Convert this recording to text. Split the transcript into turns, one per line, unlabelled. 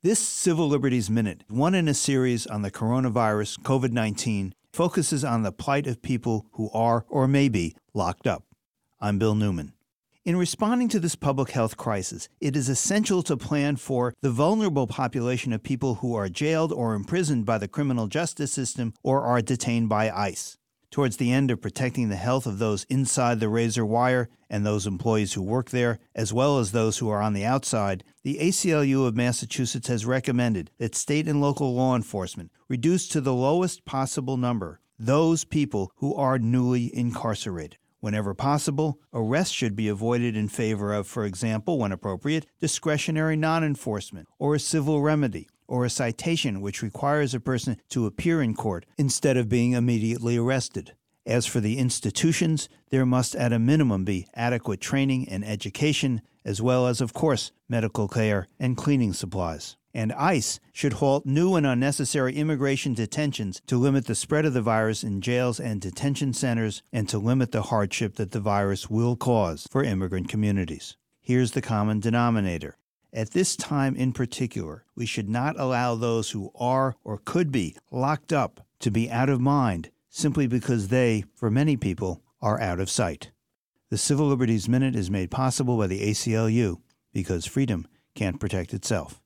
This Civil Liberties Minute, one in a series on the coronavirus, COVID 19, focuses on the plight of people who are or may be locked up. I'm Bill Newman. In responding to this public health crisis, it is essential to plan for the vulnerable population of people who are jailed or imprisoned by the criminal justice system or are detained by ICE. Towards the end of protecting the health of those inside the razor wire and those employees who work there, as well as those who are on the outside, the ACLU of Massachusetts has recommended that state and local law enforcement reduce to the lowest possible number those people who are newly incarcerated. Whenever possible, arrest should be avoided in favor of, for example, when appropriate, discretionary non enforcement or a civil remedy or a citation which requires a person to appear in court instead of being immediately arrested. As for the institutions, there must at a minimum be adequate training and education, as well as, of course, medical care and cleaning supplies. And ICE should halt new and unnecessary immigration detentions to limit the spread of the virus in jails and detention centers and to limit the hardship that the virus will cause for immigrant communities. Here's the common denominator at this time in particular, we should not allow those who are or could be locked up to be out of mind simply because they, for many people, are out of sight. The Civil Liberties Minute is made possible by the ACLU because freedom can't protect itself.